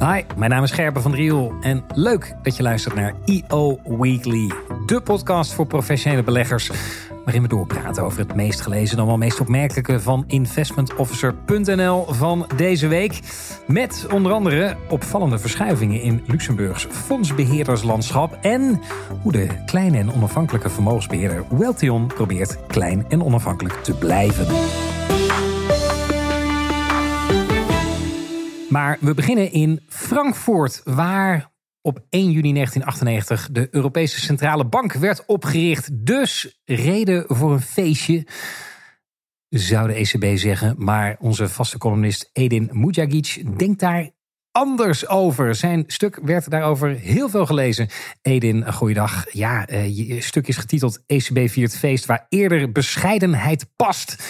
Hi, mijn naam is Gerben van Driel en leuk dat je luistert naar EO Weekly, de podcast voor professionele beleggers, waarin we doorpraten over het meest gelezen dan wel meest opmerkelijke van investmentofficer.nl van deze week. Met onder andere opvallende verschuivingen in Luxemburgs fondsbeheerderslandschap en hoe de kleine en onafhankelijke vermogensbeheerder Weltion probeert klein en onafhankelijk te blijven. Maar we beginnen in Frankfurt, waar op 1 juni 1998 de Europese Centrale Bank werd opgericht. Dus reden voor een feestje, zou de ECB zeggen. Maar onze vaste columnist Edin Mujagic denkt daar anders over. Zijn stuk werd daarover heel veel gelezen. Edin, goeiedag. Ja, eh, je stuk is getiteld ECB viert feest waar eerder bescheidenheid past.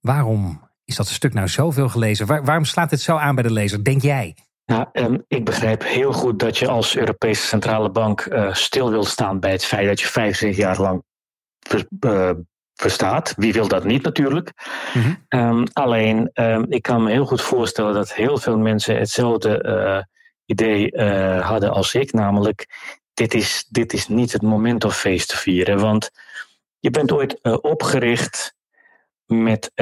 Waarom is dat stuk nou zoveel gelezen? waarom slaat dit zo aan bij de lezer, denk jij? Nou, um, ik begrijp heel goed dat je als Europese Centrale Bank uh, stil wilt staan bij het feit dat je 25 jaar lang uh, verstaat. Wie wil dat niet natuurlijk? Mm -hmm. um, alleen, um, ik kan me heel goed voorstellen dat heel veel mensen hetzelfde uh, idee hadden als ik. Namelijk, dit is, dit is niet het moment om feest te vieren. Want je bent ooit opgericht met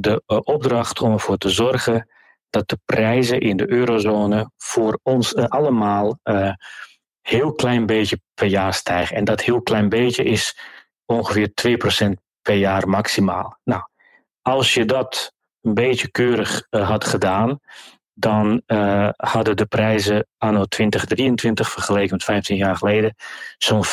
de uh, opdracht om ervoor te zorgen dat de prijzen in de eurozone voor ons uh, allemaal uh, heel klein beetje per jaar stijgen. En dat heel klein beetje is ongeveer 2% per jaar maximaal. Nou, als je dat een beetje keurig had gedaan, dan hadden de prijzen anno 2023 vergeleken met 15 jaar geleden zo'n 50%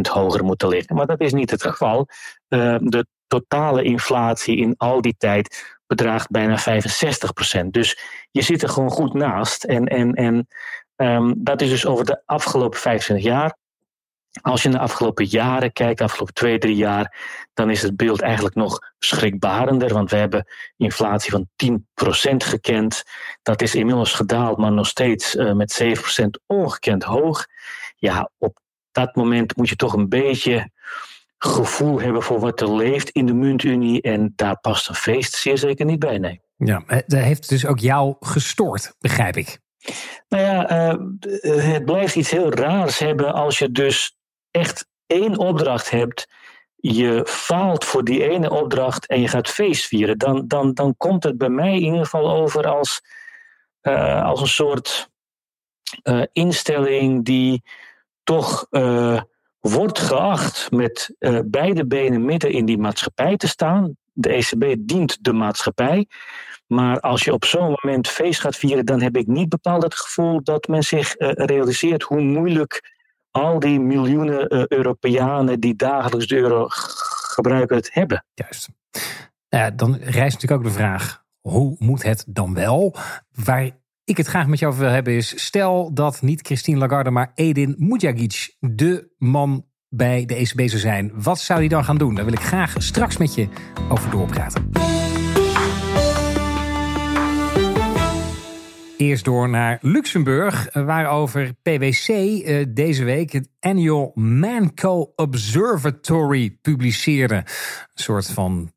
hoger moeten liggen. Maar dat is niet het geval. De totale inflatie in al die tijd bedraagt bijna 65%. Dus je zit er gewoon goed naast. En, en, en um, dat is dus over de afgelopen 25 jaar. Als je naar de afgelopen jaren kijkt, de afgelopen twee, drie jaar, dan is het beeld eigenlijk nog schrikbarender. Want we hebben inflatie van 10% gekend. Dat is inmiddels gedaald, maar nog steeds uh, met 7% ongekend hoog. Ja, op dat moment moet je toch een beetje gevoel hebben voor wat er leeft in de muntunie. En daar past een feest zeer zeker niet bij, nee. Ja, dat heeft dus ook jou gestoord, begrijp ik. Nou ja, uh, het blijft iets heel raars hebben als je dus echt één opdracht hebt. Je faalt voor die ene opdracht en je gaat feest vieren. Dan, dan, dan komt het bij mij in ieder geval over als, uh, als een soort uh, instelling die toch wordt geacht met uh, beide benen midden in die maatschappij te staan. De ECB dient de maatschappij. Maar als je op zo'n moment feest gaat vieren, dan heb ik niet bepaald het gevoel dat men zich uh, realiseert hoe moeilijk al die miljoenen uh, Europeanen die dagelijks de euro gebruiken het hebben. Juist. dan rijst natuurlijk ook de vraag: hoe moet het dan wel? Waar ik het graag met jou over wil hebben is... stel dat niet Christine Lagarde, maar Edin Mujagic... de man bij de ECB zou zijn. Wat zou hij dan gaan doen? Daar wil ik graag straks met je over doorpraten. Eerst door naar Luxemburg, waarover PwC uh, deze week het Annual Manco Observatory publiceerde. Een soort van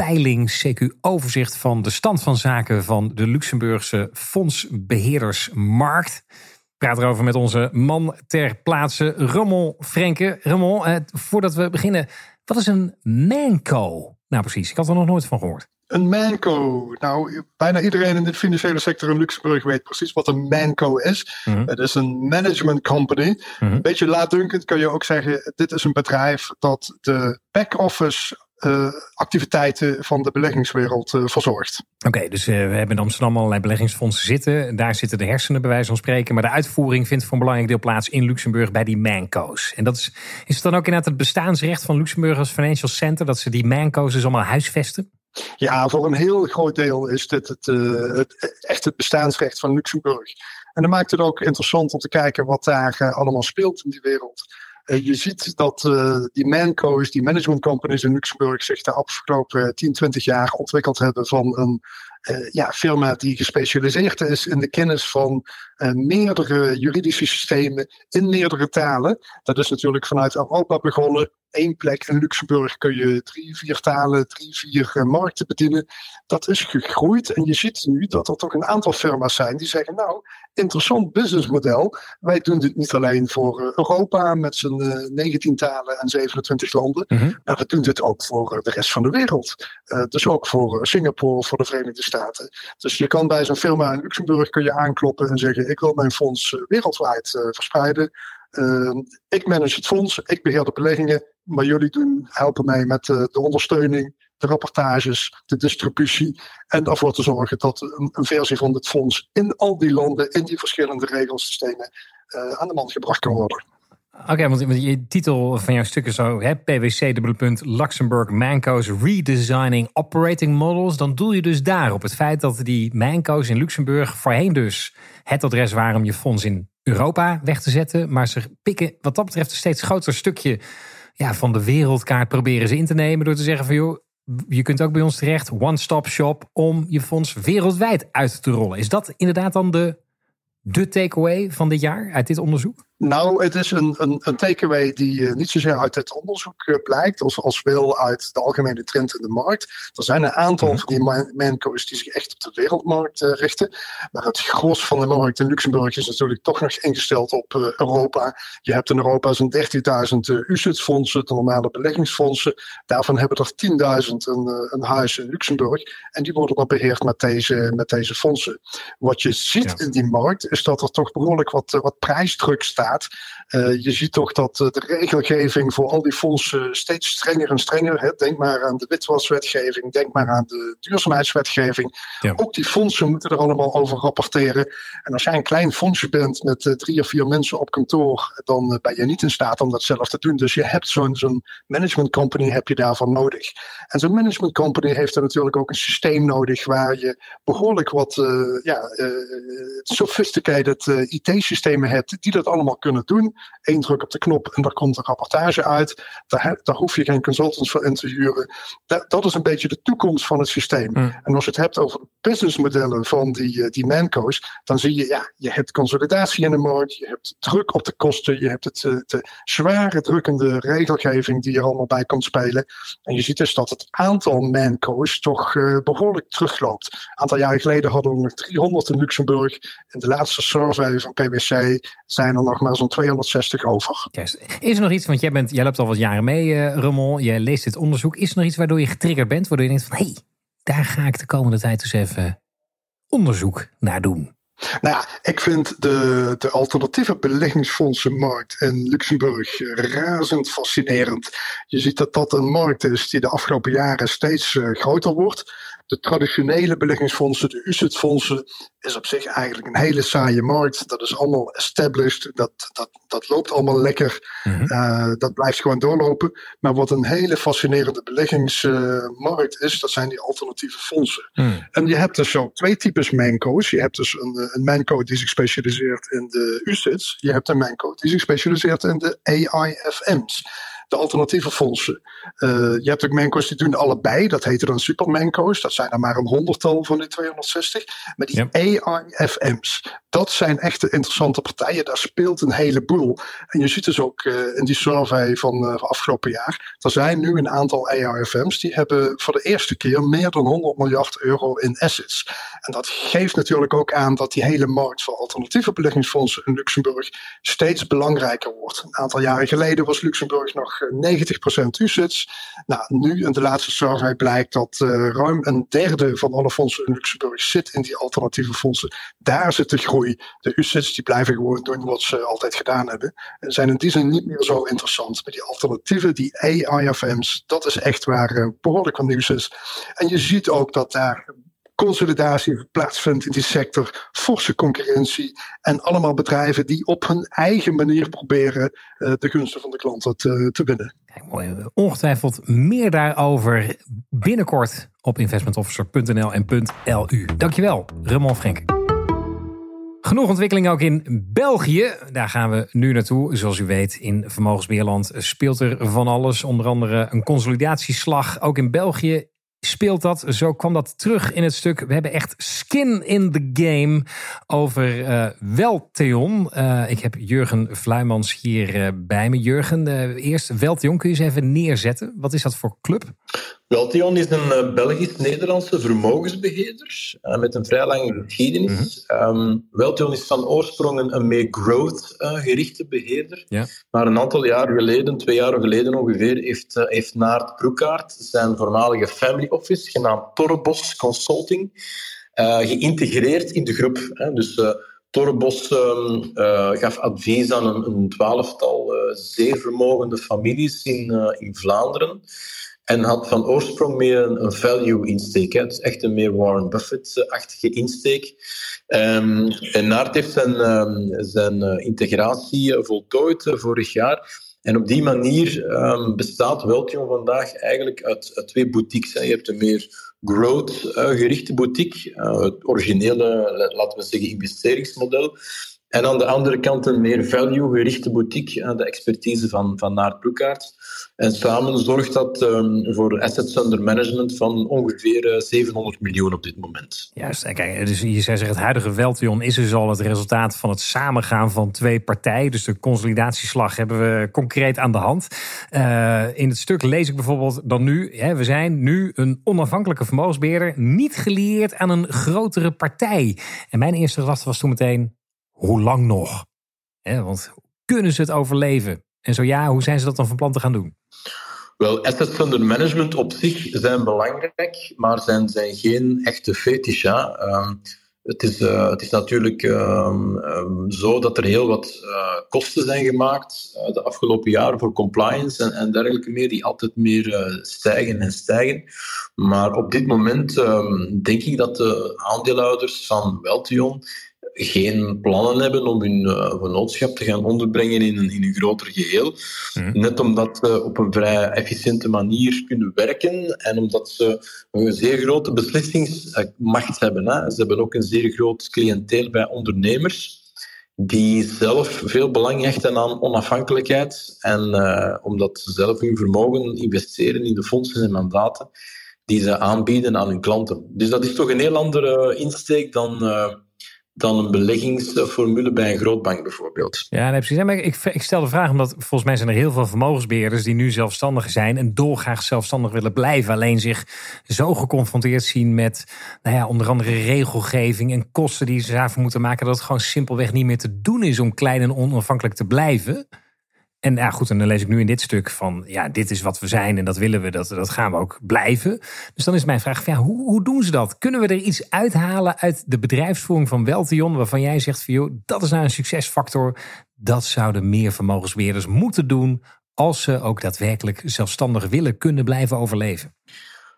peiling, CQ-overzicht van de stand van zaken van de Luxemburgse fondsbeheerdersmarkt. Ik praat erover met onze man ter plaatse, Ramon Frenke. Ramon, eh, voordat we beginnen, wat is een manco? Nou precies, ik had er nog nooit van gehoord. Een manco. Nou, bijna iedereen in de financiële sector in Luxemburg weet precies wat een manco is. Mm -hmm. Het is een management company. Mm -hmm. Een beetje laatdunkend kun je ook zeggen: dit is een bedrijf dat de back-office uh, activiteiten van de beleggingswereld uh, verzorgt. Oké, okay, dus uh, we hebben in Amsterdam allerlei beleggingsfondsen zitten. Daar zitten de hersenen bij wijze van spreken. Maar de uitvoering vindt voor een belangrijk deel plaats in Luxemburg bij die manco's. En dat is, is het dan ook inderdaad het bestaansrecht van Luxemburg als financial center... dat ze die manco's dus allemaal huisvesten? Ja, voor een heel groot deel is dit het, het, echt het bestaansrecht van Luxemburg. En dat maakt het ook interessant om te kijken wat daar allemaal speelt in die wereld. Uh, je ziet dat uh, die manco's, die management companies in Luxemburg zich de afgelopen 10, 20 jaar ontwikkeld hebben van een ja, firma die gespecialiseerd is in de kennis van meerdere juridische systemen in meerdere talen. Dat is natuurlijk vanuit Europa begonnen één plek in Luxemburg kun je drie, vier talen, drie, vier uh, markten bedienen. Dat is gegroeid en je ziet nu dat er toch een aantal firma's zijn die zeggen, nou, interessant businessmodel. Wij doen dit niet alleen voor Europa met zijn uh, eh, 19 talen en 27 landen, mm -hmm. maar we doen dit ook voor de rest van de wereld. dus ook voor Singapore, voor de Verenigde Staten. Dus je kan bij zo'n firma in Luxemburg kun je aankloppen en zeggen, ik wil mijn fonds wereldwijd verspreiden. Ehm, ik manage het fonds, ik beheer de beleggingen, maar jullie doen, helpen mij met uh, de ondersteuning, de rapportages, de distributie en ervoor te zorgen dat een, een, versie van dit fonds in al die landen, in die verschillende regelsystemen, aan de man gebracht kan worden. Oké, okay, want je titel van jouw stuk is zo, hè, PwC, dubbele punt, Luxemburg Manco's Redesigning Operating Models. Dan doel je dus daarop het feit dat die Manco's in Luxemburg voorheen dus het adres waren om je fonds in Europa weg te zetten. Maar ze pikken wat dat betreft een steeds groter stukje ja, van de wereldkaart proberen ze in te nemen. Door te zeggen van joh, je kunt ook bij ons terecht. One-stop shop om je fonds wereldwijd uit te rollen. Is dat inderdaad dan de, de takeaway van dit jaar uit dit onderzoek? Nou, het is een, een, een takeaway die uh, niet zozeer uit het onderzoek uh, blijkt, als, als wel uit de algemene trend in de markt. Er zijn een aantal mm -hmm. van die manco's die zich echt op de wereldmarkt uh, richten. Maar het gros van de markt in Luxemburg is natuurlijk toch nog ingesteld op Europa. Je hebt in Europa zo'n 13.000 UCITS-fondsen, de normale beleggingsfondsen. Daarvan hebben er 10.000 een, een huis in Luxemburg. En die worden dan beheerd met deze, met deze fondsen. Wat je ziet ja. in die markt is dat er toch behoorlijk wat, wat prijsdruk staat staat uh, je ziet toch dat uh, de regelgeving voor al die fondsen steeds strenger en strenger. Hè. Denk maar aan de witwaswetgeving, denk maar aan de duurzaamheidswetgeving. Ja. Ook die fondsen moeten er allemaal over rapporteren. En als jij een klein fondsje bent met uh, drie of vier mensen op kantoor, dan ben je niet in staat om dat zelf te doen. Dus je hebt zo'n zo'n management company heb je daarvan nodig. En zo'n management company heeft er natuurlijk ook een systeem nodig waar je behoorlijk wat ja, sophisticated IT-systemen hebt die dat allemaal kunnen doen. Eén druk op de knop en daar komt een rapportage uit. Daar, daar hoef je geen consultants voor in te huren. Dat, dat is een beetje de toekomst van het systeem. Mm. En als je het hebt over de businessmodellen van die, uh, die manco's, dan zie je, ja, je hebt consolidatie in de markt, je hebt druk op de kosten, je hebt het, uh, de zware drukkende regelgeving die er allemaal bij komt spelen. En je ziet dus dat het aantal manco's toch uh, behoorlijk terugloopt. Een aantal jaren geleden hadden we nog 300 in Luxemburg. In de laatste survey van PwC zijn er nog maar zo'n 260 over. Is er nog iets, want jij, bent, jij loopt al wat jaren mee, uh. Jij leest dit onderzoek. Is er nog iets waardoor je getriggerd bent? Waardoor je denkt van, hé, hey, daar ga ik de komende tijd dus even onderzoek naar doen. Nou ja, ik vind de, de alternatieve beleggingsfondsenmarkt in Luxemburg razend fascinerend. Je ziet dat dat een markt is die de afgelopen jaren steeds uh, groter wordt de traditionele beleggingsfondsen, de UCIT-fondsen, is op zich eigenlijk een hele saaie markt. Dat is allemaal established, dat, dat, dat loopt allemaal lekker, mm -hmm. uh, dat blijft gewoon doorlopen. Maar wat een hele fascinerende beleggingsmarkt uh, is, dat zijn die alternatieve fondsen. Mm. En je hebt dus zo twee types manco's. Je hebt dus een, een manco die zich specialiseert in de UCITS. Je hebt een manco die zich specialiseert in de AIFM's de alternatieve fondsen. Uh, je hebt ook manco's die doen allebei. Dat heette dan supermanco's. Dat zijn er maar een honderdtal van die 260. Maar die. AIFM's, dat zijn echte interessante partijen. Daar speelt een heleboel. En je ziet dus ook uh, in die survey van, uh, afgelopen jaar. Er zijn nu een aantal AIFM's die hebben voor de eerste keer meer dan 100 miljard euro in assets. En dat geeft natuurlijk ook aan dat die hele markt voor alternatieve beleggingsfondsen in Luxemburg steeds belangrijker wordt. Een aantal jaren geleden was Luxemburg nog 90% UCITS. Nou, nu in de laatste survey blijkt dat ruim een derde van alle fondsen in Luxemburg zit in die alternatieve fondsen. Daar zit de groei. De UCITS die blijven gewoon doen wat ze altijd gedaan hebben. En zijn in die zin niet meer zo interessant. Maar die alternatieven, die AIFM's, dat is echt waar uh, behoorlijk wat nieuws is. En je ziet ook dat daar consolidatie plaatsvindt in die sector, forse concurrentie en allemaal bedrijven die op hun eigen manier proberen uh, de gunsten van de klanten te, te winnen. Kijk, mooi. Ongetwijfeld meer daarover binnenkort op investmentofficer.nl en .lu. Dankjewel, Ramon Frenk. Genoeg ontwikkeling ook in België. Daar gaan we nu naartoe. Zoals u weet, in vermogensbeheerland speelt er van alles. Onder andere een consolidatieslag. Ook in België speelt dat? Zo kwam dat terug in het stuk. We hebben echt skin in the game over uh, Weltheon. Uh, ik heb Jurgen Vluimans hier uh, bij me. Jurgen, eerst Weltheon, kun je eens even neerzetten? Wat is dat voor club? Weltion is een uh, Belgisch-Nederlandse vermogensbeheerder uh, met een vrij lange geschiedenis. Mm -hmm. um, Weltion is van oorsprong een, een meer growth-gerichte uh, beheerder. Maar een aantal jaar geleden, twee jaar geleden ongeveer, heeft, heeft Naart Broekaert zijn voormalige family office, genaamd Torrebos Consulting, geïntegreerd in de groep. Hè. Dus Torrebos um, gaf advies aan een, een twaalftal zeer vermogende families in, in Vlaanderen. En had van oorsprong meer een, value-insteek. Dus echt een meer Warren Buffett-achtige insteek. Um, en Naart heeft zijn, um, zijn uh, integratie uh, voltooid uh, vorig jaar. En op die manier um, bestaat Weltion vandaag eigenlijk uit, twee boutiques. Je hebt een meer growth-gerichte boutique, het originele, laten we zeggen, investeringsmodel. En aan de andere kant een meer value-gerichte boutique, de expertise van, van Naart. En samen zorgt dat um, voor assets under management van ongeveer uh, 700 miljoen op dit moment. Juist, en kijk, dus je zegt het huidige Weltion is dus al het resultaat van het samengaan van twee partijen. Dus de consolidatieslag hebben we concreet aan de hand. Uh, in het stuk lees ik bijvoorbeeld dan nu, hè, we zijn nu een onafhankelijke vermogensbeheerder, niet gelieerd aan een grotere partij. En mijn eerste gedachte was toen meteen, hoe lang nog? Want kunnen ze het overleven? En zo ja, hoe zijn ze dat dan van plan te gaan doen? Wel, assets under management op zich zijn belangrijk, maar zijn, zijn geen echte fetish. Ja. Um, het, is, uh, het is natuurlijk um, um, zo dat er heel wat uh, kosten zijn gemaakt uh, de afgelopen jaren voor compliance en, en dergelijke meer, die altijd meer stijgen en stijgen. Maar op dit moment denk ik dat de aandeelhouders van Weltion geen plannen hebben om hun vennootschap te gaan onderbrengen in een, in een groter geheel. Mm. Net omdat ze op een vrij efficiënte manier kunnen werken en omdat ze een zeer grote beslissingsmacht hebben. Hè. Ze hebben ook een zeer groot cliënteel bij ondernemers die zelf veel belang hechten aan onafhankelijkheid en uh, omdat ze zelf hun vermogen investeren in de fondsen en mandaten die ze aanbieden aan hun klanten. Dus dat is toch een heel andere insteek dan... Uh, dan een beleggingsformule bij een grootbank bijvoorbeeld. Ja, nee, precies. Maar ik, ik stel de vraag omdat volgens mij zijn er heel veel vermogensbeheerders die nu zelfstandig zijn en dolgraag zelfstandig willen blijven. Alleen zich zo geconfronteerd zien met nou ja, onder andere regelgeving en kosten die ze daarvoor moeten maken. Dat het gewoon simpelweg niet meer te doen is om klein en onafhankelijk te blijven. En ja, goed, en dan lees ik nu in dit stuk van, ja, dit is wat we zijn en dat willen we, dat, dat gaan we ook blijven. Dus dan is mijn vraag, ja, hoe, hoe doen ze dat? Kunnen we er iets uithalen uit de bedrijfsvoering van Weltion, waarvan jij zegt van, joh, dat is nou een succesfactor. Dat zouden meer vermogensbeheerders moeten doen als ze ook daadwerkelijk zelfstandig willen kunnen blijven overleven.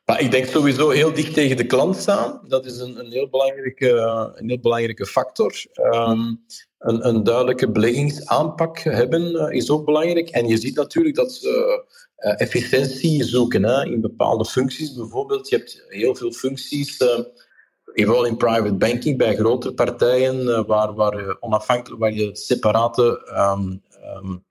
Maar ik denk sowieso heel dicht tegen de klant staan. Dat is een, een, heel, belangrijke, een heel belangrijke factor. Um, een, een, duidelijke beleggingsaanpak hebben uh, is ook belangrijk. En je ziet natuurlijk dat ze uh, efficiëntie zoeken hè, in bepaalde functies. Bijvoorbeeld, je hebt heel veel functies, uh, vooral in private banking, bij grotere partijen, waar, waar, onafhankelijk, waar je separate um, um,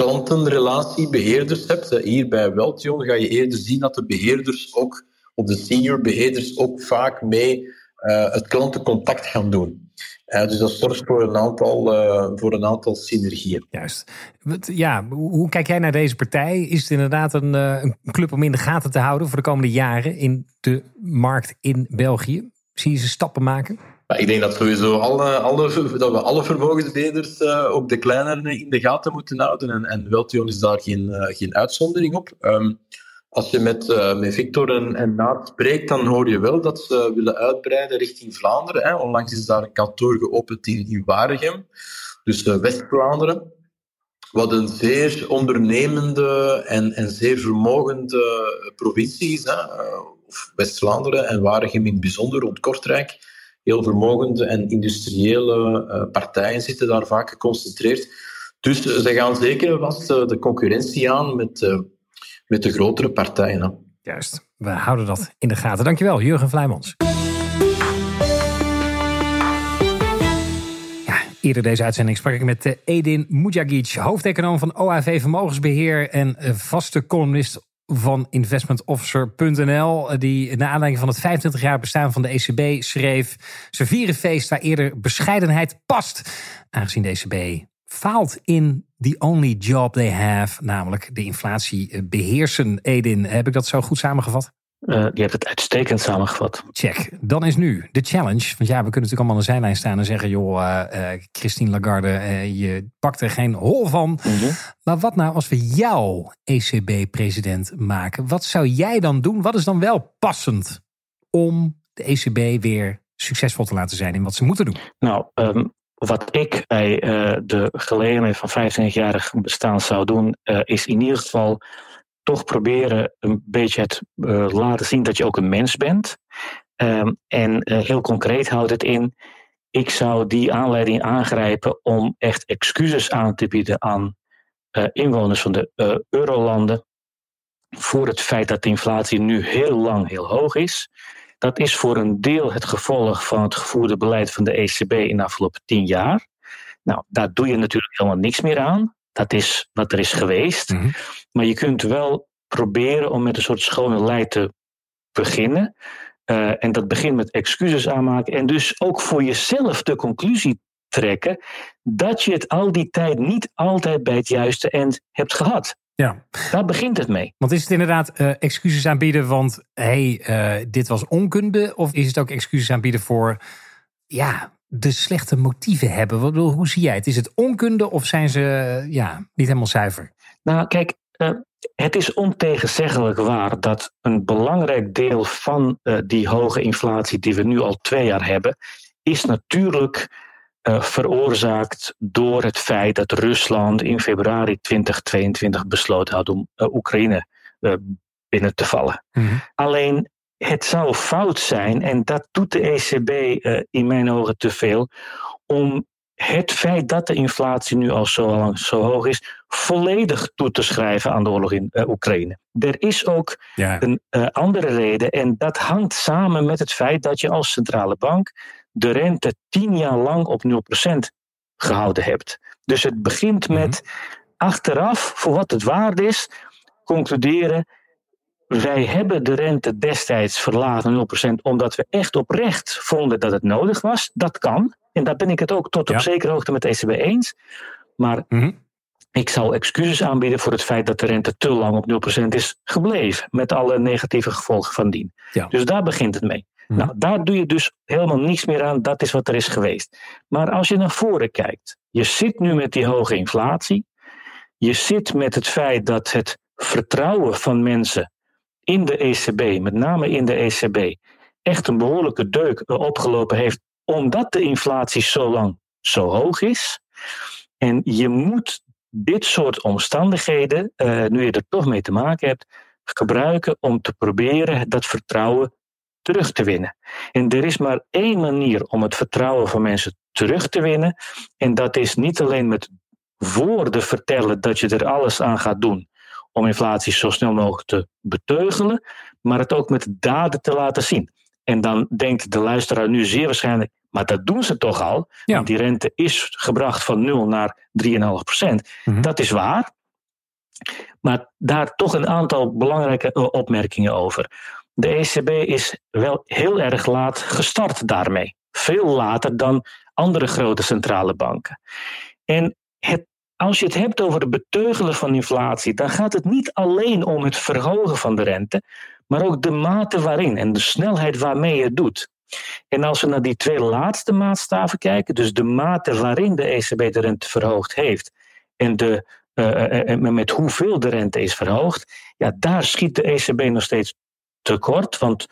klantenrelatiebeheerders hebt. Hier bij Weltion ga je eerder zien dat de beheerders ook, of de senior beheerders ook vaak mee uh, het klantencontact gaan doen. Uh, dus dat zorgt voor een aantal, uh, voor een aantal synergieën. Juist. Ja, hoe kijk jij naar deze partij? Is het inderdaad een, een club om in de gaten te houden voor de komende jaren in de markt in België? Zie je ze stappen maken? Ik denk dat sowieso alle, alle, dat we alle vermogensbeheerders, uh, ook de kleinere, in de gaten moeten houden. En, en is daar geen, uh, geen uitzondering op. Um, als je met, met Victor en, en Naart spreekt, dan hoor je wel dat ze willen uitbreiden richting Vlaanderen. Hè. Onlangs is daar een kantoor geopend in, in Waregem, dus West-Vlaanderen. Wat een zeer ondernemende en, en zeer vermogende provincie is. Hè. West-Vlaanderen en Waregem in het bijzonder, rond Kortrijk heel vermogende en industriële uh, partijen zitten daar vaak geconcentreerd. Dus ze gaan zeker wat uh, de concurrentie aan met, met de grotere partijen. Hè. Juist, we houden dat in de gaten. Dankjewel, Jurgen Vlijmans. Eerder deze uitzending sprak ik met Edin Mujagic, hoofdeconoom van OAV Vermogensbeheer en vaste columnist van investmentofficer.nl, die na aanleiding van het 25 jaar bestaan van de ECB schreef: Ze vieren feest waar eerder bescheidenheid past. Aangezien de ECB faalt in the only job they have, namelijk de inflatie beheersen. Edin, heb ik dat zo goed samengevat? Uh, je hebt het uitstekend samengevat. Check. Dan is nu de challenge. Want ja, we kunnen natuurlijk allemaal aan de zijlijn staan en zeggen: joh, uh, Christine Lagarde, je pakt er geen hol van. Mhm. Maar wat nou als we jou ECB-president maken? Wat zou jij dan doen? Wat is dan wel passend om de ECB weer succesvol te laten zijn in wat ze moeten doen? Nou, um, wat ik bij uh, de gelegenheid van 25-jarig bestaan zou doen, is in ieder geval toch proberen een beetje het uh, laten zien dat je ook een mens bent. Um, en uh, heel concreet houdt het in, ik zou die aanleiding aangrijpen om echt excuses aan te bieden aan uh, inwoners van de eurolanden voor het feit dat de inflatie nu heel lang heel hoog is. Dat is voor een deel het gevolg van het gevoerde beleid van de ECB in de afgelopen tien jaar. Nou, daar doe je natuurlijk helemaal niks meer aan. Dat is wat er is geweest. Mhm. Maar je kunt wel proberen om met een soort schone lei te beginnen. Uh, en dat begint met excuses aanmaken. En dus ook voor jezelf de conclusie trekken dat je het al die tijd niet altijd bij het juiste eind hebt gehad. Ja. Daar begint het mee. Want is het inderdaad uh, excuses aanbieden, want hey, uh, dit was onkunde? Of is het ook excuses aanbieden voor ja, de slechte motieven hebben? Wat, hoe zie jij het? Is het onkunde of zijn ze ja, niet helemaal zuiver? Nou, kijk, uh, het is ontegenzeggelijk waar dat een belangrijk deel van uh, die hoge inflatie die we nu al twee jaar hebben, is natuurlijk uh, veroorzaakt door het feit dat Rusland in februari 2022 besloten had om Oekraïne binnen te vallen. Mm -hmm. Alleen het zou fout zijn, en dat doet de ECB uh, in mijn ogen te veel, om het feit dat de inflatie nu al zo lang zo hoog is, volledig toe te schrijven aan de oorlog in uh, Oekraïne. Er is ook ja. een uh, andere reden, en dat hangt samen met het feit dat je als centrale bank de rente tien jaar lang op 0% gehouden hebt. Dus het begint met mm -hmm. achteraf, voor wat het waard is, concluderen wij hebben de rente destijds verlaagd naar 0% omdat we echt oprecht vonden dat het nodig was. Dat kan. En daar ben ik het ook tot op zekere hoogte met de ECB eens. Maar mm-hmm. ik zou excuses aanbieden voor het feit dat de rente te lang op 0% is gebleven. Met alle negatieve gevolgen van dien. Ja. Dus daar begint het mee. Mm-hmm. Nou, daar doe je dus helemaal niets meer aan. Dat is wat er is geweest. Maar als je naar voren kijkt. Je zit nu met die hoge inflatie. Je zit met het feit dat het vertrouwen van mensen in de ECB, met name in de ECB, echt een behoorlijke deuk opgelopen heeft, omdat de inflatie zo lang zo hoog is. En je moet dit soort omstandigheden, uh, nu je er toch mee te maken hebt, gebruiken om te proberen dat vertrouwen terug te winnen. En er is maar één manier om het vertrouwen van mensen terug te winnen. En dat is niet alleen met woorden vertellen dat je er alles aan gaat doen om inflatie zo snel mogelijk te beteugelen, maar het ook met daden te laten zien. En dan denkt de luisteraar nu zeer waarschijnlijk, maar dat doen ze toch al. Ja. Want die rente is gebracht van 0 naar 3,5 procent. Mhm. Dat is waar. Maar daar toch een aantal belangrijke eh, opmerkingen over. De ECB is wel heel erg laat gestart daarmee. Veel later dan andere grote centrale banken. En het als je het hebt over het beteugelen van inflatie, dan gaat het niet alleen om het verhogen van de rente, maar ook de mate waarin en de snelheid waarmee je het doet. En als we naar die twee laatste maatstaven kijken, dus de mate waarin de ECB de rente verhoogd heeft en de, uh, uh, met hoeveel de rente is verhoogd, ja, daar schiet de ECB nog steeds tekort. Want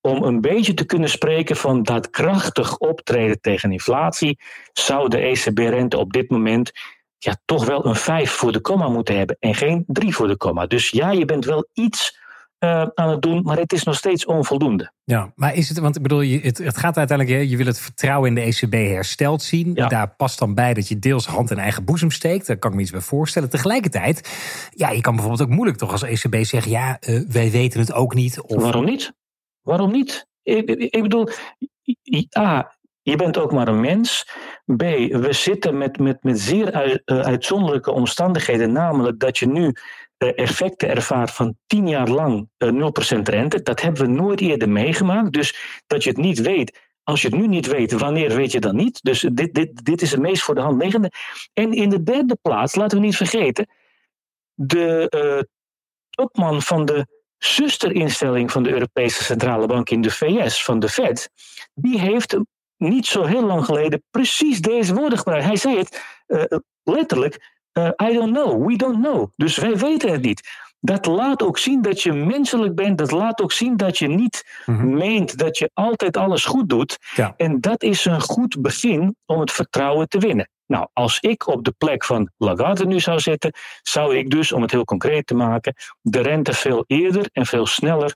om een beetje te kunnen spreken van daadkrachtig optreden tegen inflatie, zou de ECB-rente op dit moment ja, toch wel een 5 voor de komma moeten hebben en geen 3 voor de komma. Dus ja, je bent wel iets uh, aan het doen, maar het is nog steeds onvoldoende. Ja, maar is het, want ik bedoel, het, het gaat uiteindelijk, je wil het vertrouwen in de ECB hersteld zien. Ja. Daar past dan bij dat je deels hand in eigen boezem steekt. Daar kan ik me iets bij voorstellen. Tegelijkertijd, ja, je kan bijvoorbeeld ook moeilijk toch als ECB zeggen, ja, uh, wij weten het ook niet. Of... Waarom niet? Waarom niet? Ik, ik bedoel, A, je bent ook maar een mens. B, we zitten met, met, met zeer uh, uitzonderlijke omstandigheden. Namelijk dat je nu effecten ervaart van tien jaar lang 0% rente. Dat hebben we nooit eerder meegemaakt. Dus dat je het niet weet. Als je het nu niet weet, wanneer weet je dan niet? Dus dit, dit, dit is het meest voor de hand liggende. En in de derde plaats, laten we niet vergeten, de topman van de zusterinstelling van de Europese Centrale Bank in de VS, van de Fed, die heeft niet zo heel lang geleden precies deze woorden gebruikt. Hij zei het uh, letterlijk: uh, I don't know, we don't know. Dus wij weten het niet. Dat laat ook zien dat je menselijk bent. Dat laat ook zien dat je niet mhm. meent dat je altijd alles goed doet. Ja. En dat is een goed begin om het vertrouwen te winnen. Nou, als ik op de plek van Lagarde nu zou zitten, zou ik dus, om het heel concreet te maken, de rente veel eerder en veel sneller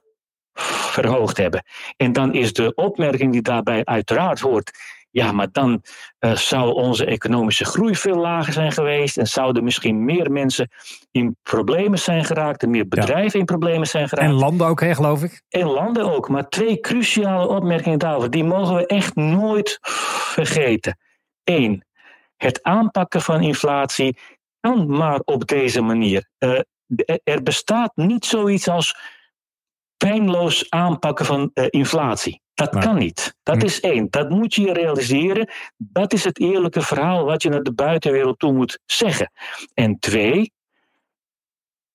verhoogd hebben. En dan is de opmerking die daarbij uiteraard hoort. Ja, maar dan uh, zou onze economische groei veel lager zijn geweest. En zouden misschien meer mensen in problemen zijn geraakt. En meer bedrijven in problemen zijn geraakt. En landen ook, hè, geloof ik? En landen ook. Maar twee cruciale opmerkingen daarover. Die mogen we echt nooit vergeten. Eén, het aanpakken van inflatie kan maar op deze manier. Uh, er bestaat niet zoiets als pijnloos aanpakken van uh, inflatie. Dat kan niet. Dat hm. is één. Dat moet je realiseren. Dat is het eerlijke verhaal wat je naar de buitenwereld toe moet zeggen. En twee,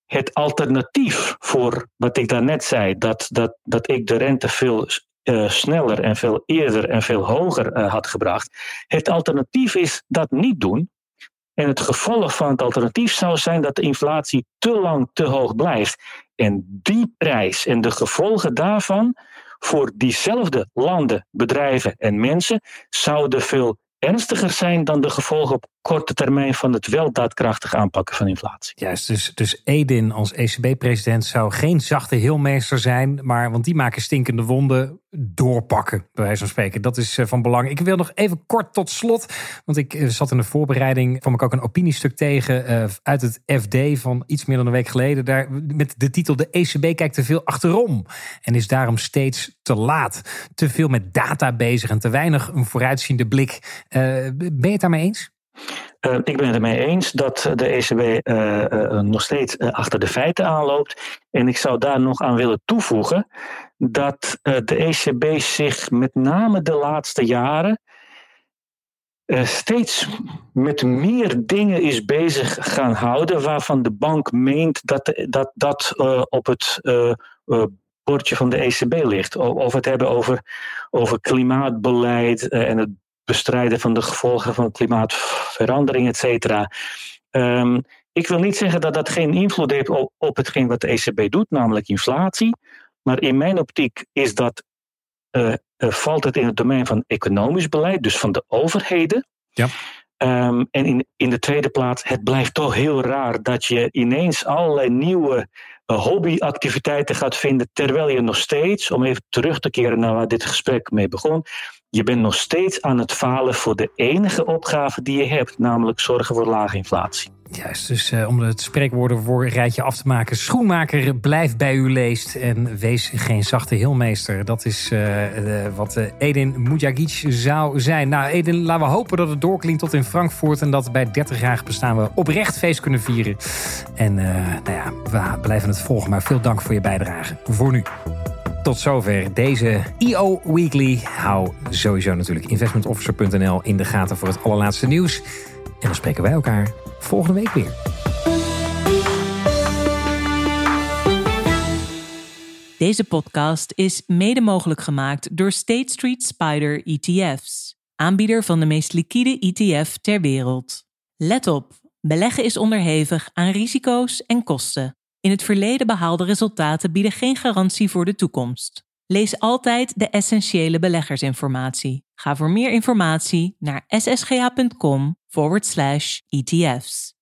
het alternatief voor wat ik daarnet zei, dat, dat, dat ik de rente veel uh, sneller en veel eerder en veel hoger uh, had gebracht. Het alternatief is dat niet doen. En het gevolg van het alternatief zou zijn dat de inflatie te lang te hoog blijft. En die prijs en de gevolgen daarvan voor diezelfde landen, bedrijven en mensen zouden veel ernstiger zijn dan de gevolgen op korte termijn van het wel daadkrachtig aanpakken van inflatie. Juist, dus, dus Edin als ECB-president zou geen zachte heelmeester zijn, maar want die maken stinkende wonden doorpakken, bij wijze van spreken. Dat is eh, van belang. Ik wil nog even kort tot slot, want ik eh, zat in de voorbereiding, kwam ik ook een opiniestuk tegen uh, uit het FD van iets meer dan een week geleden, daar met de titel De ECB kijkt te veel achterom en is daarom steeds te laat. Te veel met data bezig en te weinig een vooruitziende blik. Ben je het daarmee eens? Uh, ik ben het ermee eens dat de ECB uh, uh, nog steeds achter de feiten aanloopt. En ik zou daar nog aan willen toevoegen dat de ECB zich met name de laatste jaren steeds met meer dingen is bezig gaan houden waarvan de bank meent dat dat, dat op het bordje van de ECB ligt. Of het hebben over, over klimaatbeleid en het bestrijden van de gevolgen van klimaatverandering, et cetera. Ehm, ik wil niet zeggen dat dat geen invloed heeft op, op hetgeen wat de ECB doet, namelijk inflatie. Maar in mijn optiek is dat, uh, valt het in het domein van economisch beleid, dus van de overheden. Ja. Um, en in, in de tweede plaats, het blijft toch heel raar dat je ineens allerlei nieuwe uh, hobbyactiviteiten gaat vinden, terwijl je nog steeds, om even terug te keren naar waar dit gesprek mee begon, je bent nog steeds aan het falen voor de enige opgave die je hebt, namelijk zorgen voor lage inflatie. Juist, dus uh, om het spreekwoorden voor een rijtje af te maken. Schoenmaker, blijf bij u leest en wees geen zachte heelmeester. Dat is uh, wat Edin Mujagic zou zijn. Nou Edin, laten we hopen dat het doorklinkt tot in Frankfurt... en dat bij 30 jaar bestaan we oprecht feest kunnen vieren. En nou ja, we blijven het volgen. Maar veel dank voor je bijdrage. Voor nu tot zover deze EO Weekly. Hou sowieso natuurlijk investmentofficer.nl in de gaten voor het allerlaatste nieuws. En dan spreken wij elkaar volgende week weer. Deze podcast is mede mogelijk gemaakt door State Street Spider ETF's, aanbieder van de meest liquide ETF ter wereld. Let op, beleggen is onderhevig aan risico's en kosten. In het verleden behaalde resultaten bieden geen garantie voor de toekomst. Lees altijd de essentiële beleggersinformatie. Ga voor meer informatie naar ssga.com ETF's.